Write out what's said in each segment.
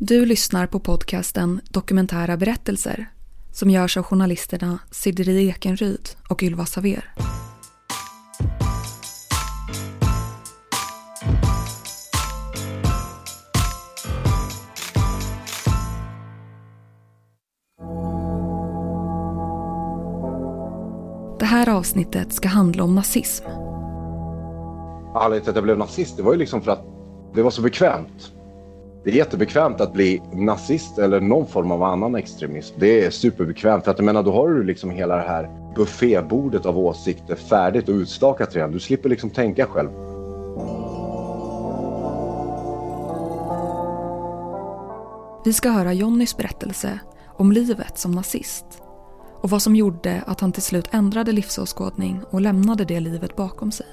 Du lyssnar på podcasten Dokumentära berättelser som görs av journalisterna Sideri Ekenryd och Ylva Saver. Det här avsnittet ska handla om nazism. Anledningen till att jag blev nazist det var ju liksom för att det var så bekvämt. Det är jättebekvämt att bli nazist eller någon form av annan extremism. Det är superbekvämt för att jag menar då har du liksom hela det här buffébordet av åsikter färdigt och utstakat redan. Du slipper liksom tänka själv. Vi ska höra Jonnys berättelse om livet som nazist och vad som gjorde att han till slut ändrade livsåskådning och lämnade det livet bakom sig.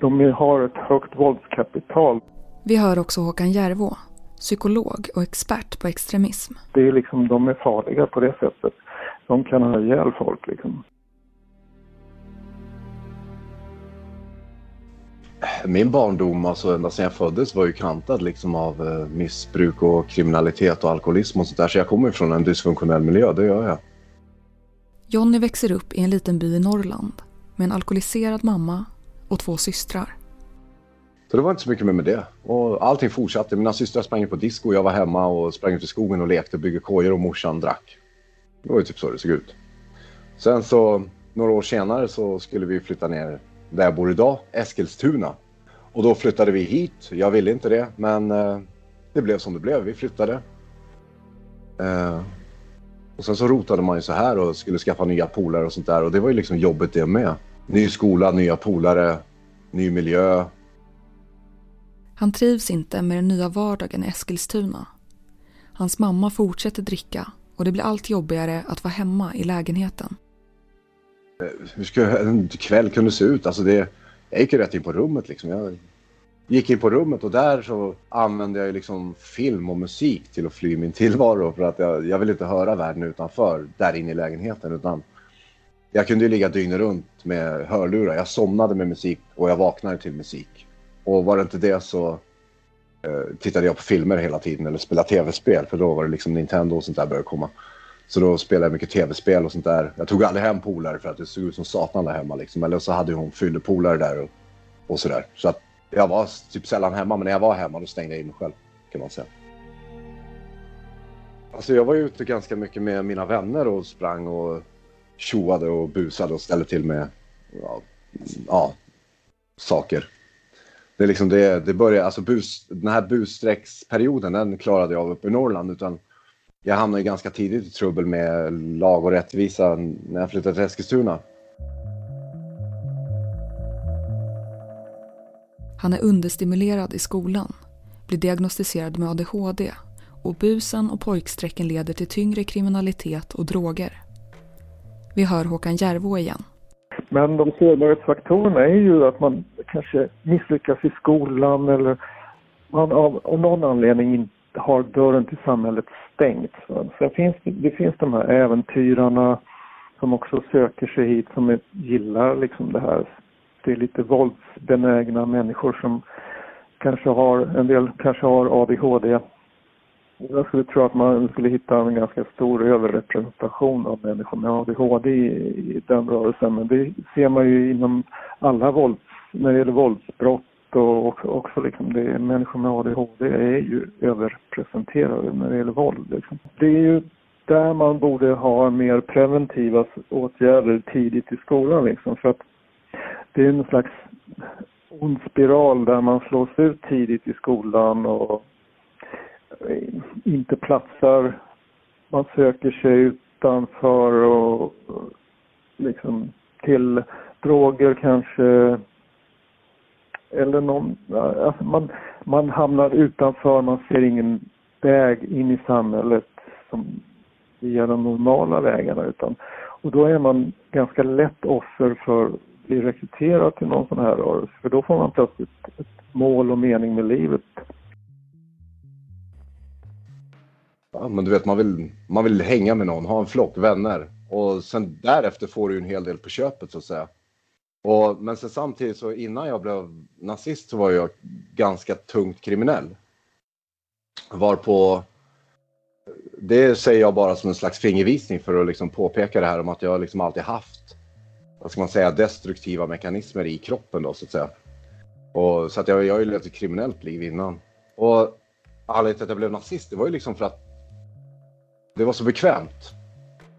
De har ett högt våldskapital. Vi hör också Håkan Järvå, psykolog och expert på extremism. Det är liksom, de är farliga på det sättet. De kan ha ihjäl folk liksom. Min barndom, alltså ända sedan jag föddes, var ju kantad liksom av eh, missbruk och kriminalitet och alkoholism och sånt där. Så jag kommer från en dysfunktionell miljö, det gör jag. Jonny växer upp i en liten by i Norrland med en alkoholiserad mamma och två systrar. Så det var inte så mycket mer med det. Och allting fortsatte. Mina systrar sprang på disco, jag var hemma och sprang ut i skogen och lekte, byggde kojor och morsan drack. Det var ju typ så det såg ut. Sen så, några år senare så skulle vi flytta ner där jag bor idag, Eskilstuna. Och då flyttade vi hit. Jag ville inte det, men eh, det blev som det blev. Vi flyttade. Eh, och sen så rotade man ju så här och skulle skaffa nya polare och sånt där. Och det var ju liksom jobbet det med. Ny skola, nya polare, ny miljö. Han trivs inte med den nya vardagen i Eskilstuna. Hans mamma fortsätter dricka och det blir allt jobbigare att vara hemma i lägenheten. Eh, hur skulle en kväll kunde se ut? Alltså det, jag gick ju rätt in på rummet liksom. Jag gick in på rummet och där så använde jag liksom film och musik till att fly min tillvaro för att jag, jag vill inte höra världen utanför där inne i lägenheten utan jag kunde ju ligga dygnet runt med hörlurar. Jag somnade med musik och jag vaknade till musik. Och var det inte det så eh, tittade jag på filmer hela tiden eller spelade tv-spel för då var det liksom Nintendo och sånt där började komma. Så då spelade jag mycket tv-spel och sånt där. Jag tog aldrig hem polare för att det såg ut som satan där hemma liksom. Eller så hade hon fyllepolare där och, och sådär. Så att jag var typ sällan hemma, men när jag var hemma då stängde jag in mig själv kan man säga. Alltså jag var ju ute ganska mycket med mina vänner och sprang och tjoade och busade och ställde till med ja, ja saker. Det är liksom det, det började, alltså bus, den här bussträcksperioden den klarade jag av uppe i Norrland utan jag hamnade ganska tidigt i trubbel med lag och rättvisa när jag flyttade till Eskilstuna. Han är understimulerad i skolan, blir diagnostiserad med ADHD och busen och pojksträcken leder till tyngre kriminalitet och droger. Vi hör Håkan Järvå igen. Men de sårbarhetsfaktorerna är ju att man kanske misslyckas i skolan eller man av, av någon anledning inte har dörren till samhället stängt. Sen finns det, det finns de här äventyrarna som också söker sig hit som är, gillar liksom det här. Det är lite våldsbenägna människor som kanske har, en del kanske har ADHD. Jag skulle tro att man skulle hitta en ganska stor överrepresentation av människor med ADHD i, i den rörelsen. Men det ser man ju inom alla vålds, när det gäller våldsbrott och också liksom det människor med ADHD är ju överpresenterade när det gäller våld. Liksom. Det är ju där man borde ha mer preventiva åtgärder tidigt i skolan liksom för att det är en slags ond spiral där man slås ut tidigt i skolan och inte platsar. Man söker sig utanför och liksom till droger kanske eller någon, alltså man, man hamnar utanför, man ser ingen väg in i samhället som via de normala vägarna utan och då är man ganska lätt offer för att bli rekryterad till någon sån här rörelse för då får man plötsligt ett mål och mening med livet. Ja, men du vet, man vill, man vill hänga med någon, ha en flock vänner och sen därefter får du en hel del på köpet så att säga. Och, men sen samtidigt så innan jag blev nazist så var jag ganska tungt kriminell. Varpå... det säger jag bara som en slags fingervisning för att liksom påpeka det här om att jag liksom alltid haft, vad ska man säga, destruktiva mekanismer i kroppen då så att säga. Och, så att jag, jag har ju levt ett kriminellt liv innan. Och anledningen till att jag blev nazist, det var ju liksom för att det var så bekvämt.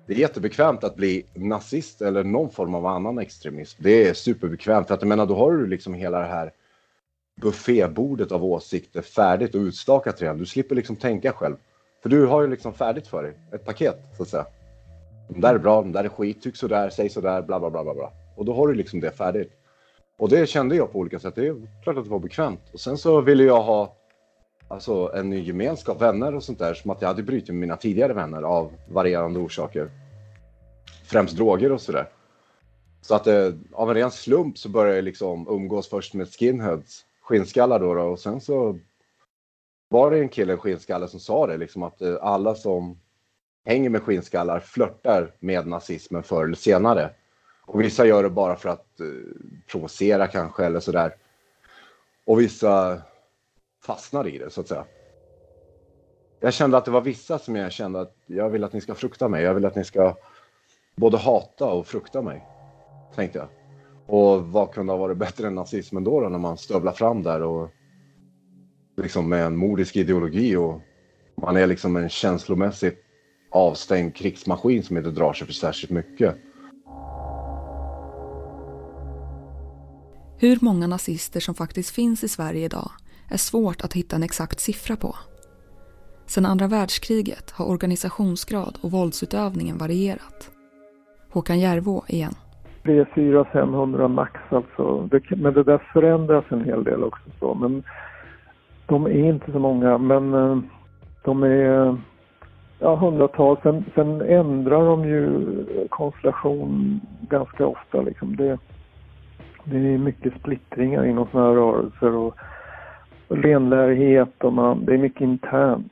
Det är jättebekvämt att bli nazist eller någon form av annan extremism. Det är superbekvämt för att jag menar då har du liksom hela det här buffébordet av åsikter färdigt och utstakat redan. Du slipper liksom tänka själv. För du har ju liksom färdigt för dig, ett paket så att säga. De där är bra, de där är skit, tyck sådär, säg sådär, bla bla bla bla bla. Och då har du liksom det färdigt. Och det kände jag på olika sätt. Det är klart att det var bekvämt. Och sen så ville jag ha alltså, en ny gemenskap, vänner och sånt där. Som att jag hade brutit med mina tidigare vänner av varierande orsaker. Främst droger och sådär. Så att eh, av en ren slump så började jag liksom umgås först med skinheads, skinnskallar då, då och sen så var det en kille, en skinnskalle, som sa det liksom att eh, alla som hänger med skinnskallar flörtar med nazismen förr eller senare. Och vissa gör det bara för att eh, provocera kanske eller sådär. Och vissa fastnar i det så att säga. Jag kände att det var vissa som jag kände att jag vill att ni ska frukta mig. Jag vill att ni ska både hata och frukta mig. Tänkte jag. Och vad kunde ha varit bättre än nazismen då, då när man stövlar fram där och liksom med en mordisk ideologi och man är liksom en känslomässigt avstängd krigsmaskin som inte drar sig för särskilt mycket. Hur många nazister som faktiskt finns i Sverige idag är svårt att hitta en exakt siffra på. Sedan andra världskriget har organisationsgrad och våldsutövningen varierat. Håkan Järvå igen. Det är 400-500 max alltså. Det, men det där förändras en hel del också. Så. Men de är inte så många, men eh, de är ja, hundratals. Sen, sen ändrar de ju konstellation ganska ofta. Liksom. Det, det är mycket splittringar inom sådana här rörelser och renlärighet och man, det är mycket internt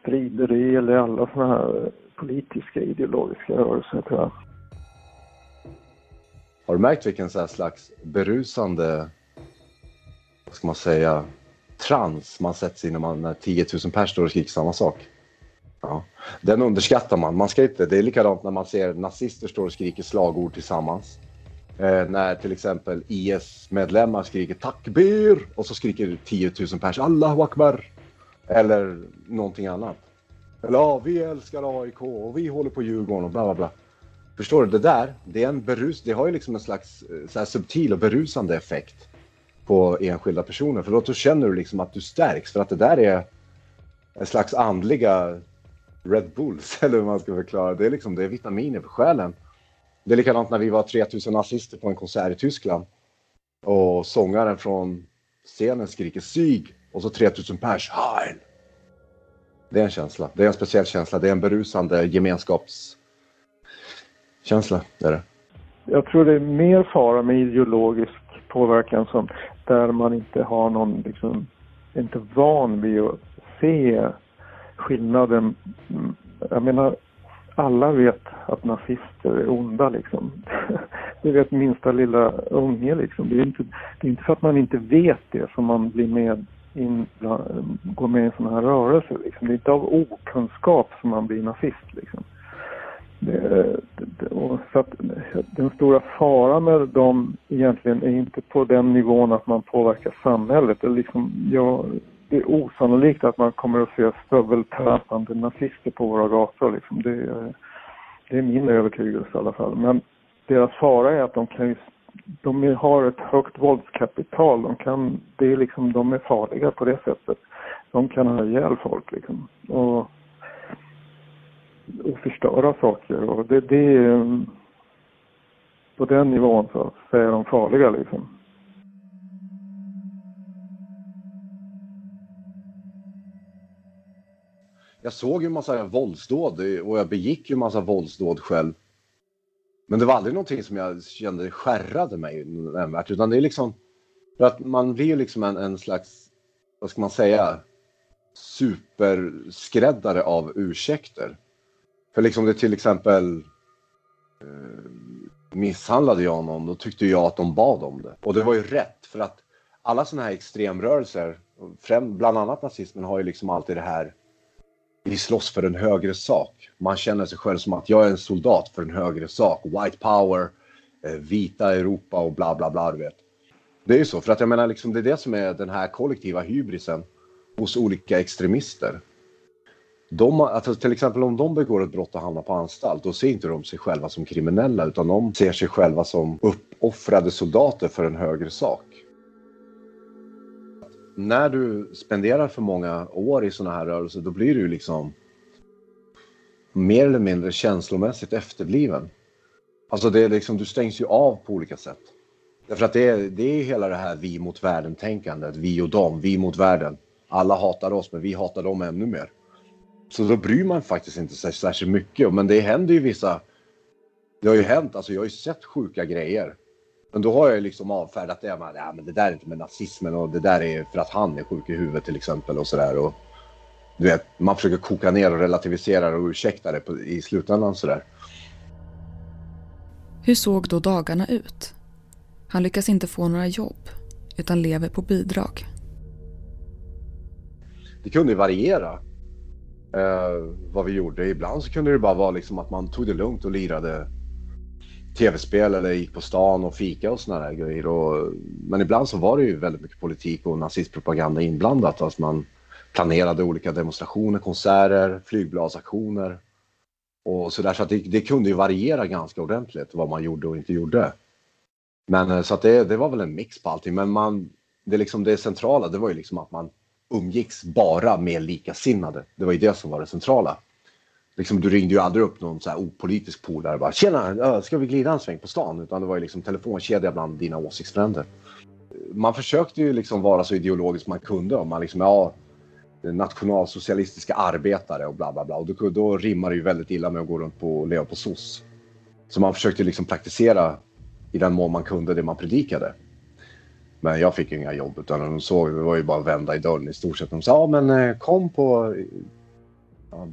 strider. eller alla sådana här politiska ideologiska rörelser tror jag. Har du märkt vilken slags berusande, vad ska man säga, trans man sätts i när, man, när 10 000 pers står och skriker samma sak. Ja. Den underskattar man. man ska inte, det är likadant när man ser nazister står och skriker slagord tillsammans. Eh, när till exempel IS-medlemmar skriker takbir och så skriker 10 000 pers Allahu akbar. Eller någonting annat. Eller ja, vi älskar AIK och vi håller på Djurgården och bla bla bla. Förstår du? Det där, det är en berus, det har ju liksom en slags eh, så här subtil och berusande effekt på enskilda personer. För då känner du liksom att du stärks för att det där är en slags andliga Red Bulls eller hur man ska förklara. Det är liksom det är vitaminer för själen. Det är likadant när vi var 3000 nazister på en konsert i Tyskland och sångaren från scenen skriker ”Sieg!” och så 3000 pers Heil. Det är en känsla. Det är en speciell känsla. Det är en berusande gemenskapskänsla. Det är det. Jag tror det är mer fara med ideologisk påverkan som där man inte har någon, liksom, inte van vid att se skillnaden. Mm, jag menar, alla vet att nazister är onda liksom. Det vet minsta lilla unge liksom. Det är, inte, det är inte för att man inte vet det som man blir med in, går med i en sån här rörelse liksom. Det är inte av okunskap som man blir nazist liksom. Det, det, och så att den stora faran med dem egentligen är inte på den nivån att man påverkar samhället. Det liksom, jag det är osannolikt att man kommer att se stöveltrampande nazister på våra gator. Liksom. Det, det är min övertygelse i alla fall. Men deras fara är att de kan ju, de har ett högt våldskapital. De, kan, det är liksom, de är farliga på det sättet. De kan ha ihjäl folk liksom. Och och förstöra saker. Och det, det är, på den nivån så, så är de farliga liksom. Jag såg ju en massa våldsdåd och jag begick ju en massa våldsdåd själv. Men det var aldrig någonting som jag kände skärrade mig nämnvärt utan det är liksom för att man blir ju liksom en, en slags, vad ska man säga, superskräddare av ursäkter. För liksom det till exempel eh, misshandlade jag någon, då tyckte jag att de bad om det. Och det var ju rätt för att alla sådana här extremrörelser, bland annat nazismen har ju liksom alltid det här vi slåss för en högre sak. Man känner sig själv som att jag är en soldat för en högre sak. White power, eh, vita Europa och bla bla bla. Du vet. Det är ju så, för att jag menar liksom det är det som är den här kollektiva hybrisen hos olika extremister. De, alltså till exempel om de begår ett brott och hamnar på anstalt, då ser inte de sig själva som kriminella utan de ser sig själva som uppoffrade soldater för en högre sak. När du spenderar för många år i sådana här rörelser, då blir du liksom mer eller mindre känslomässigt efterbliven. Alltså det är liksom, du stängs ju av på olika sätt. Därför att det är, det är hela det här vi mot världen-tänkandet, vi och dem, vi mot världen. Alla hatar oss, men vi hatar dem ännu mer. Så då bryr man faktiskt inte sig särskilt mycket. Men det händer ju vissa... Det har ju hänt, alltså jag har ju sett sjuka grejer. Men då har jag liksom avfärdat det med ja, men det där är inte med nazismen och det där är för att han är sjuk i huvudet till exempel och sådär. Du vet, man försöker koka ner och relativisera och ursäkta det på, i slutändan sådär. Hur såg då dagarna ut? Han lyckas inte få några jobb utan lever på bidrag. Det kunde variera eh, vad vi gjorde. Ibland så kunde det bara vara liksom att man tog det lugnt och lirade tv-spel eller gick på stan och fika och sådana där grejer. Och, men ibland så var det ju väldigt mycket politik och nazistpropaganda inblandat. Alltså man planerade olika demonstrationer, konserter, flygbladsaktioner och sådär. Så att det, det, kunde ju variera ganska ordentligt vad man gjorde och inte gjorde. Men eh, så att det, det var väl en mix på allting. Men man, det, liksom, det centrala det var ju liksom att man umgicks bara med likasinnade. Det var ju det som var det centrala. Liksom, du ringde ju aldrig upp någon så här opolitisk polare och bara “Tjena, ska vi glida en sväng på stan?” utan det var ju liksom telefonkedja bland dina åsiktsfränder. Man försökte ju liksom vara så ideologisk man kunde. Man liksom, ja, nationalsocialistiska arbetare och bla bla bla. Och då, då rimmar det ju väldigt illa med att gå runt på och leva på SOS. Så man försökte liksom praktisera i den mån man kunde det man predikade. Men jag fick inga jobb utan de såg, det var ju bara att vända i dörren i stort sett. De sa, ja men eh, kom på, ja,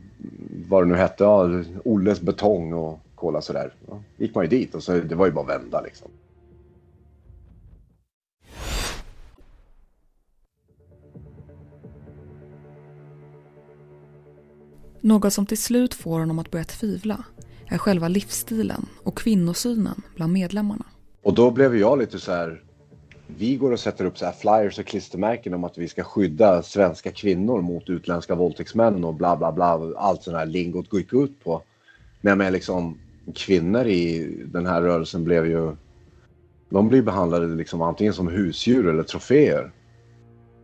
vad det nu hette, ja, Olles betong och kolla sådär. Ja, gick man ju dit och så det var ju bara att vända liksom. Något som till slut får honom att börja tvivla är själva livsstilen och kvinnosynen bland medlemmarna. Och då blev jag lite så här vi går och sätter upp så här flyers och klistermärken om att vi ska skydda svenska kvinnor mot utländska våldtäktsmän och bla bla bla. Allt sånt här lingot gick ut på. Men liksom kvinnor i den här rörelsen blev ju... De blir behandlade liksom antingen som husdjur eller troféer.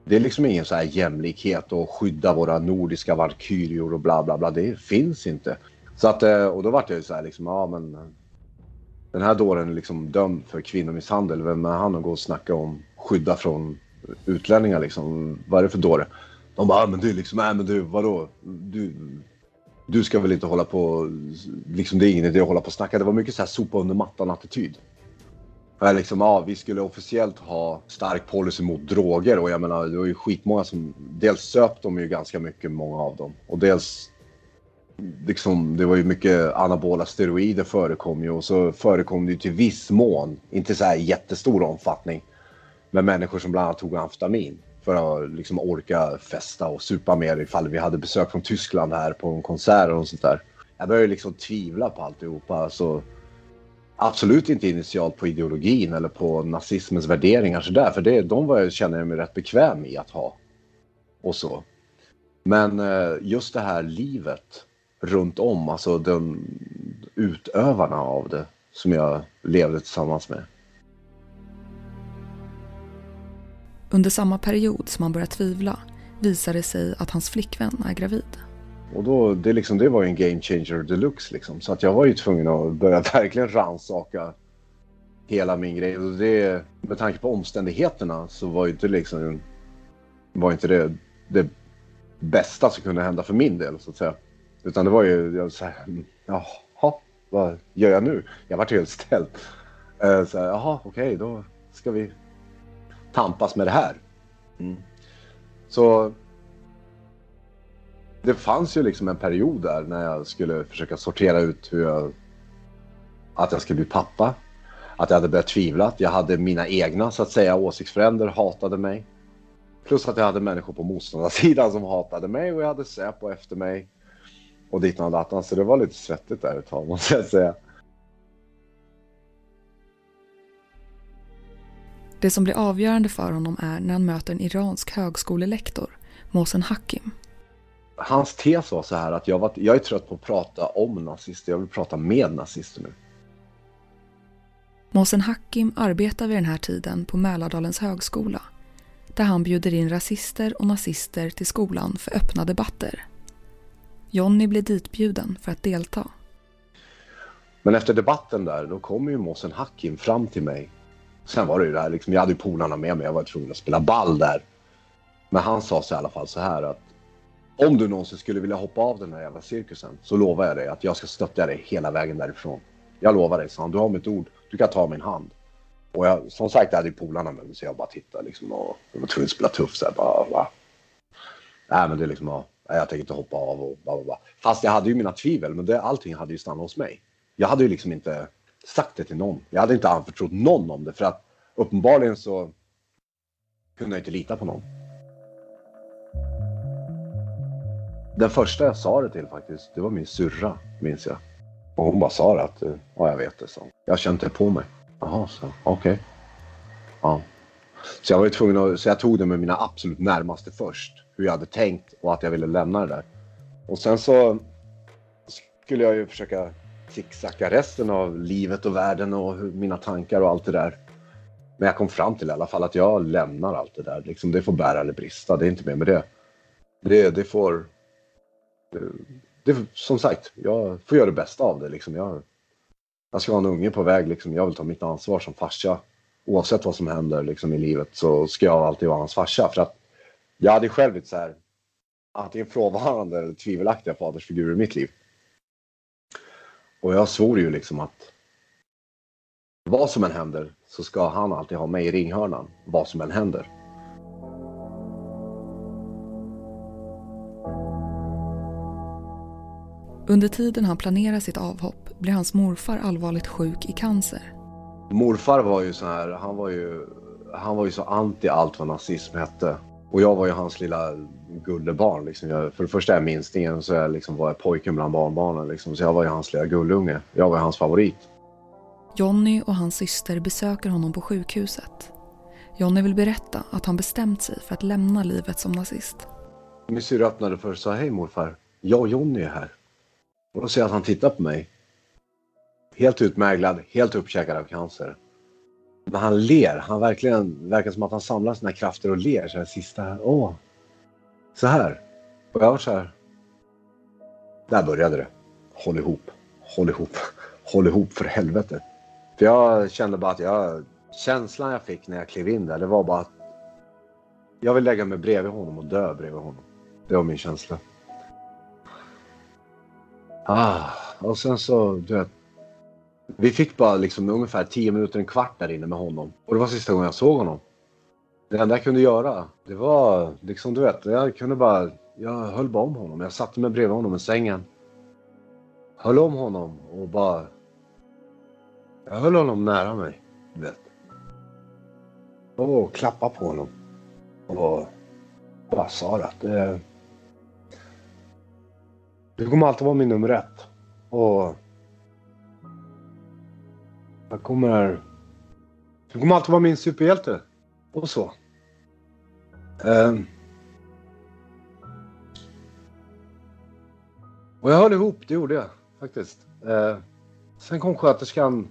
Det är liksom ingen så här jämlikhet och skydda våra nordiska valkyrior och bla bla bla. Det finns inte. Så att, eh, och då vart jag ju så här liksom, ja men den här dåren är liksom dömd för kvinnomisshandel. Vem är han att gå och snacka om skydda från utlänningar liksom? Vad är det för dåre? De bara, ah, men du liksom, nej men du vadå? Du, du ska väl inte hålla på, liksom det är ingen idé att hålla på och snacka. Det var mycket så här sopa under mattan attityd. Liksom, ja, vi skulle officiellt ha stark policy mot droger och jag menar det var ju skitmånga som, dels söp de ju ganska mycket många av dem och dels liksom, det var ju mycket anabola steroider förekom ju och så förekom det ju till viss mån, inte så här jättestor omfattning, med människor som bland annat tog amfetamin för att liksom orka festa och supa mer ifall vi hade besök från Tyskland här på en konsert och sånt där. Jag började liksom tvivla på alltihopa. Alltså, absolut inte initialt på ideologin eller på nazismens värderingar sådär, för det, de var, känner jag mig rätt bekväm i att ha. Och så. Men eh, just det här livet runt om, alltså de utövarna av det som jag levde tillsammans med. Under samma period som han börjar tvivla visar det sig att hans flickvän är gravid. Och då, det, liksom, det var ju en game changer deluxe liksom. Så att jag var ju tvungen att börja verkligen ransaka hela min grej. Och det, med tanke på omständigheterna så var ju inte liksom var inte det, det bästa som kunde hända för min del så att säga. Utan det var ju jag, så här, jaha, vad gör jag nu? Jag vart helt ställd. Uh, så här, jaha, okej, okay, då ska vi tampas med det här. Mm. Så det fanns ju liksom en period där när jag skulle försöka sortera ut hur jag, att jag skulle bli pappa. Att jag hade börjat tvivla. Att Jag hade mina egna så att säga åsiktsfränder hatade mig. Plus att jag hade människor på motståndarsidan som hatade mig och jag hade Säpo efter mig. Och ditan och datan. Så det var lite svettigt där ett tag måste jag säga. Det som blir avgörande för honom är när han möter en iransk högskolelektor, Mohsen Hakim. Hans tes var så här att jag, var, jag är trött på att prata om nazister, jag vill prata med nazister nu. Mohsen Hakim arbetar vid den här tiden på Mälardalens högskola där han bjuder in rasister och nazister till skolan för öppna debatter. Jonny blir ditbjuden för att delta. Men efter debatten där, då kom ju Mohsen Hakim fram till mig. Sen var det ju det här, liksom, jag hade ju polarna med mig, jag var tvungen att spela ball där. Men han sa så i alla fall så här att om du någonsin skulle vilja hoppa av den här jävla cirkusen så lovar jag dig att jag ska stötta dig hela vägen därifrån. Jag lovar dig, sa han. Du har mitt ord. Du kan ta min hand. Och jag, som sagt, jag hade ju polarna med mig så jag bara tittade liksom och jag var tvungen att spela tuff så här, bara, va? Nej men det är liksom, ja, jag tänker inte hoppa av och bla, bla, bla. Fast jag hade ju mina tvivel, men det, allting hade ju stannat hos mig. Jag hade ju liksom inte sagt det till någon. Jag hade inte anförtrott någon om det för att uppenbarligen så kunde jag inte lita på någon. Den första jag sa det till faktiskt, det var min syrra, minns jag. Och hon bara sa det att, ja jag vet det, så. Jag kände det på mig. Jaha, så okej. Okay. Ja. Så jag var ju tvungen att, så jag tog det med mina absolut närmaste först. Hur jag hade tänkt och att jag ville lämna det där. Och sen så skulle jag ju försöka zigzacka resten av livet och världen och mina tankar och allt det där. Men jag kom fram till i alla fall att jag lämnar allt det där. Liksom, det får bära eller brista, det är inte mer med det. Det, det får... Det, det, som sagt, jag får göra det bästa av det. Liksom. Jag, jag ska ha en unge på väg. Liksom. Jag vill ta mitt ansvar som farsa. Oavsett vad som händer liksom, i livet så ska jag alltid vara hans farsa. För att jag hade själv ett så här, antingen frånvarande eller tvivelaktiga fadersfigurer i mitt liv. Och jag svor ju liksom att vad som än händer så ska han alltid ha mig i ringhörnan. Vad som än händer. Under tiden han planerar sitt avhopp blir hans morfar allvarligt sjuk i cancer. Morfar var ju så här, han var ju, han var ju så anti allt vad nazism hette. Och jag var ju hans lilla gullebarn. Liksom. Jag, för det första är jag minstingen så jag liksom var jag pojken bland barnbarnen. Liksom. Så jag var ju hans lilla gullunge. Jag var hans favorit. Jonny och hans syster besöker honom på sjukhuset. Jonny vill berätta att han bestämt sig för att lämna livet som nazist. Min syrra öppnade för och sa hej morfar. Jag och Jonny är här. Och då ser jag att han tittar på mig. Helt utmärglad, helt uppkäkad av cancer. Men han ler. Han verkligen verkar som att han samlar sina krafter och ler så här sista. Åh. Så här. Och jag var så här. Där började det. Håll ihop. Håll ihop. Håll ihop för helvete. För jag kände bara att jag... Känslan jag fick när jag klev in där, det var bara att... Jag vill lägga mig bredvid honom och dö bredvid honom. Det var min känsla. Ah, och sen så, du vet. Vi fick bara liksom ungefär 10 minuter, en kvart där inne med honom. Och det var sista gången jag såg honom. Det enda jag kunde göra, det var liksom du vet, jag kunde bara, jag höll bara om honom. Jag satte mig bredvid honom i sängen. Höll om honom och bara... Jag höll honom nära mig, du vet. Och klappade på honom. Och bara sa att eh, det... Du kommer alltid vara min nummer ett. Och... Jag kommer... Du kommer alltid vara min superhjälte. Och så. Um... Och jag höll ihop, det gjorde jag faktiskt. Uh... Sen kom sköterskan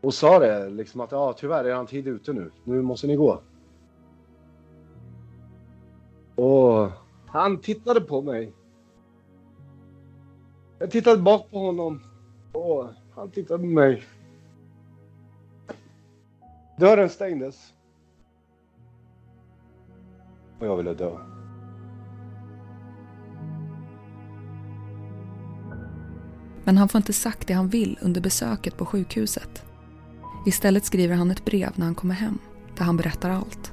och sa det liksom att ja, tyvärr är han tid ute nu. Nu måste ni gå. Och han tittade på mig. Jag tittade bak på honom och han tittade på mig. Dörren stängdes. Och jag ville dö. Men han får inte sagt det han vill under besöket på sjukhuset. Istället skriver han ett brev när han kommer hem, där han berättar allt.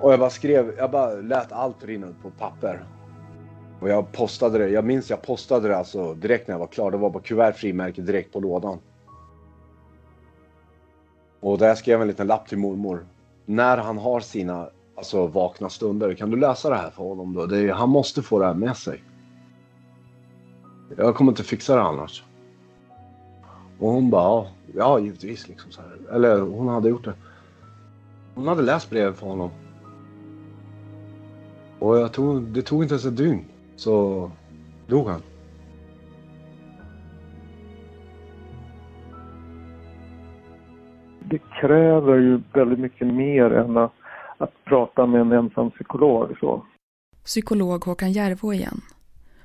Och jag bara skrev, jag bara lät allt rinna ut på papper. Och jag postade det, jag minns jag postade det alltså direkt när jag var klar. Det var bara kuvert frimärke direkt på lådan. Och där skrev jag en liten lapp till mormor. när han har sina alltså, vakna stunder, kan du läsa det här för honom då? Det är, han måste få det här med sig. Jag kommer inte fixa det annars. Och hon bara, ja, ja givetvis liksom så här. Eller hon hade gjort det. Hon hade läst brevet för honom. Och jag tog, det tog inte ens ett dygn så dog han. Det kräver ju väldigt mycket mer än att, att prata med en ensam psykolog. Så. Psykolog Håkan Järvå igen.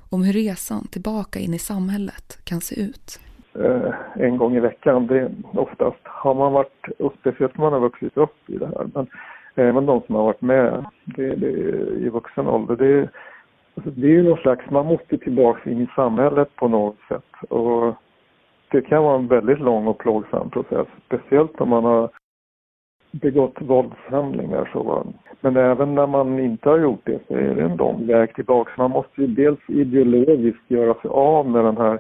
Om hur resan tillbaka in i samhället kan se ut. Eh, en gång i veckan, det oftast har man varit, och speciellt om man har vuxit upp i det här. Men även de som har varit med det, det, i vuxen ålder, det, Alltså, det är ju någon slags, man måste tillbaka in i samhället på något sätt. Och det kan vara en väldigt lång och plågsam process, speciellt om man har begått våldshandlingar. Så, men även när man inte har gjort det så är det en lång väg tillbaka. Man måste ju dels ideologiskt göra sig av med den här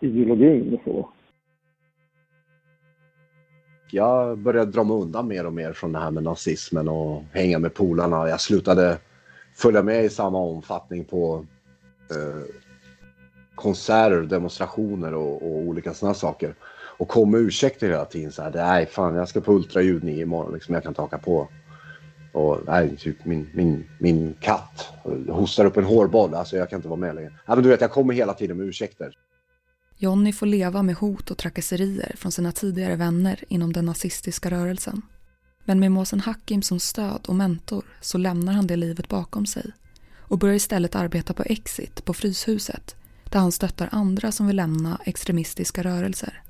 ideologin och så. Jag började dra mig undan mer och mer från det här med nazismen och hänga med polarna. Jag slutade följa med i samma omfattning på eh, konserter, demonstrationer och, och olika sådana saker. Och kom med ursäkter hela tiden. Så här, nej, fan, jag ska på ultraljud nio imorgon. Liksom, jag kan inte haka på. Och nej, typ min, min, min katt hostar upp en hårboll. Alltså jag kan inte vara med längre. Ja, men du vet, jag kommer hela tiden med ursäkter. Jonny får leva med hot och trakasserier från sina tidigare vänner inom den nazistiska rörelsen. Men med Måsen Hakim som stöd och mentor så lämnar han det livet bakom sig och börjar istället arbeta på Exit på Fryshuset där han stöttar andra som vill lämna extremistiska rörelser.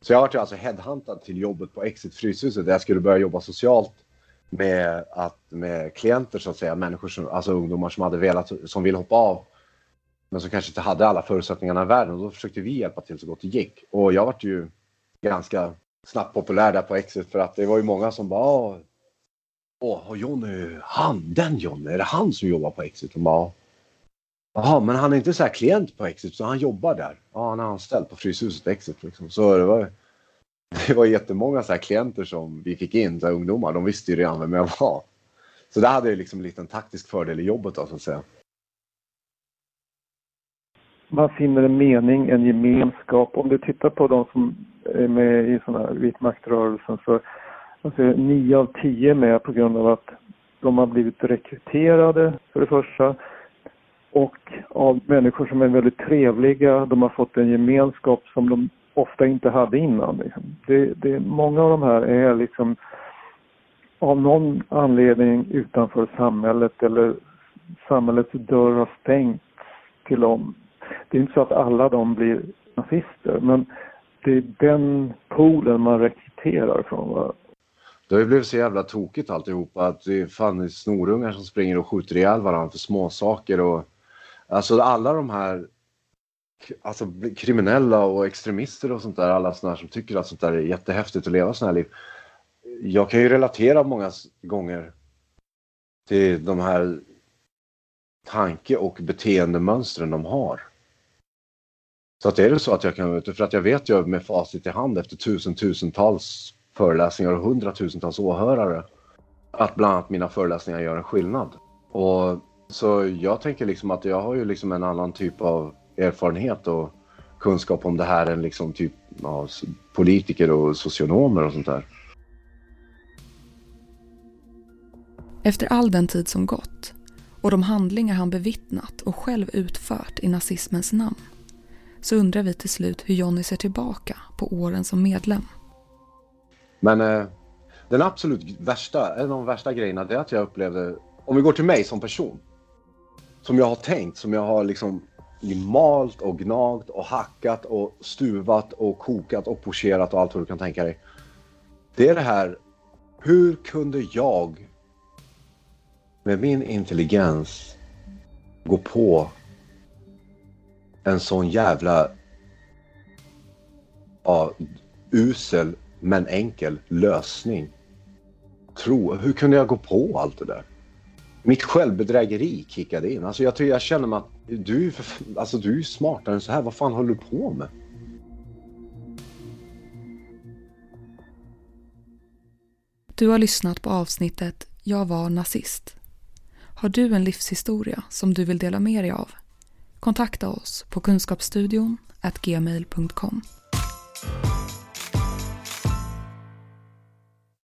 Så jag vart alltså headhuntad till jobbet på Exit Fryshuset där jag skulle börja jobba socialt med, att, med klienter så att säga, människor som, alltså ungdomar som hade velat, som vill hoppa av men som kanske inte hade alla förutsättningarna i världen. Och då försökte vi hjälpa till så gott det gick. Och jag vart ju ganska snabbt populär där på Exit för att det var ju många som bara Åh, har Johnny, han, den Johnny, är det han som jobbar på Exit? Och bara, Jaha, men han är inte så här klient på Exit, så han jobbar där. Ja, han är anställd på Fryshuset Exit. Liksom. Så det var, det var jättemånga så här klienter som vi fick in, så här ungdomar. De visste ju redan vem jag var. Så där hade jag liksom en liten taktisk fördel i jobbet då, så att säga. Man finner en mening, en gemenskap. Om du tittar på de som Eh, med i sådana här vitmaktrörelsen så alltså, nio av tio är med på grund av att de har blivit rekryterade för det första och av människor som är väldigt trevliga. De har fått en gemenskap som de ofta inte hade innan. Liksom. Det, det, många av de här är liksom av någon anledning utanför samhället eller samhällets dörr har stängt till dem. Det är inte så att alla de blir nazister men det är den poolen man rekryterar från. Va? Det har ju blivit så jävla tokigt alltihopa att det är fan snorungar som springer och skjuter ihjäl varandra för småsaker och Alltså alla de här alltså, kriminella och extremister och sånt där, alla såna här som tycker att sånt där är jättehäftigt att leva såna här liv. Jag kan ju relatera många gånger till de här tanke och beteendemönstren de har. Så att är det så att jag kan, för att jag vet ju med facit i hand efter tusentals föreläsningar och hundratusentals åhörare att bland annat mina föreläsningar gör en skillnad. Och så jag tänker liksom att jag har ju liksom en annan typ av erfarenhet och kunskap om det här än liksom typ ja, politiker och socionomer och sånt där. Efter all den tid som gått och de handlingar han bevittnat och själv utfört i nazismens namn så undrar vi till slut hur Jonny ser tillbaka på åren som medlem. Men eh, den absolut värsta, en av de värsta grejerna det är att jag upplevde, om vi går till mig som person, som jag har tänkt, som jag har liksom malt och gnagt och hackat och stuvat och kokat och pocherat och allt vad du kan tänka dig. Det är det här, hur kunde jag med min intelligens gå på en sån jävla ja, usel men enkel lösning. Tro, hur kunde jag gå på allt det där? mitt självbedrägeri kickade in. Alltså jag, jag känner mig att du, alltså du är smartare än så här. Vad fan håller du på med? Du har lyssnat på avsnittet Jag var nazist. Har du en livshistoria som du vill dela med dig av? Kontakta oss på kunskapsstudion gmail.com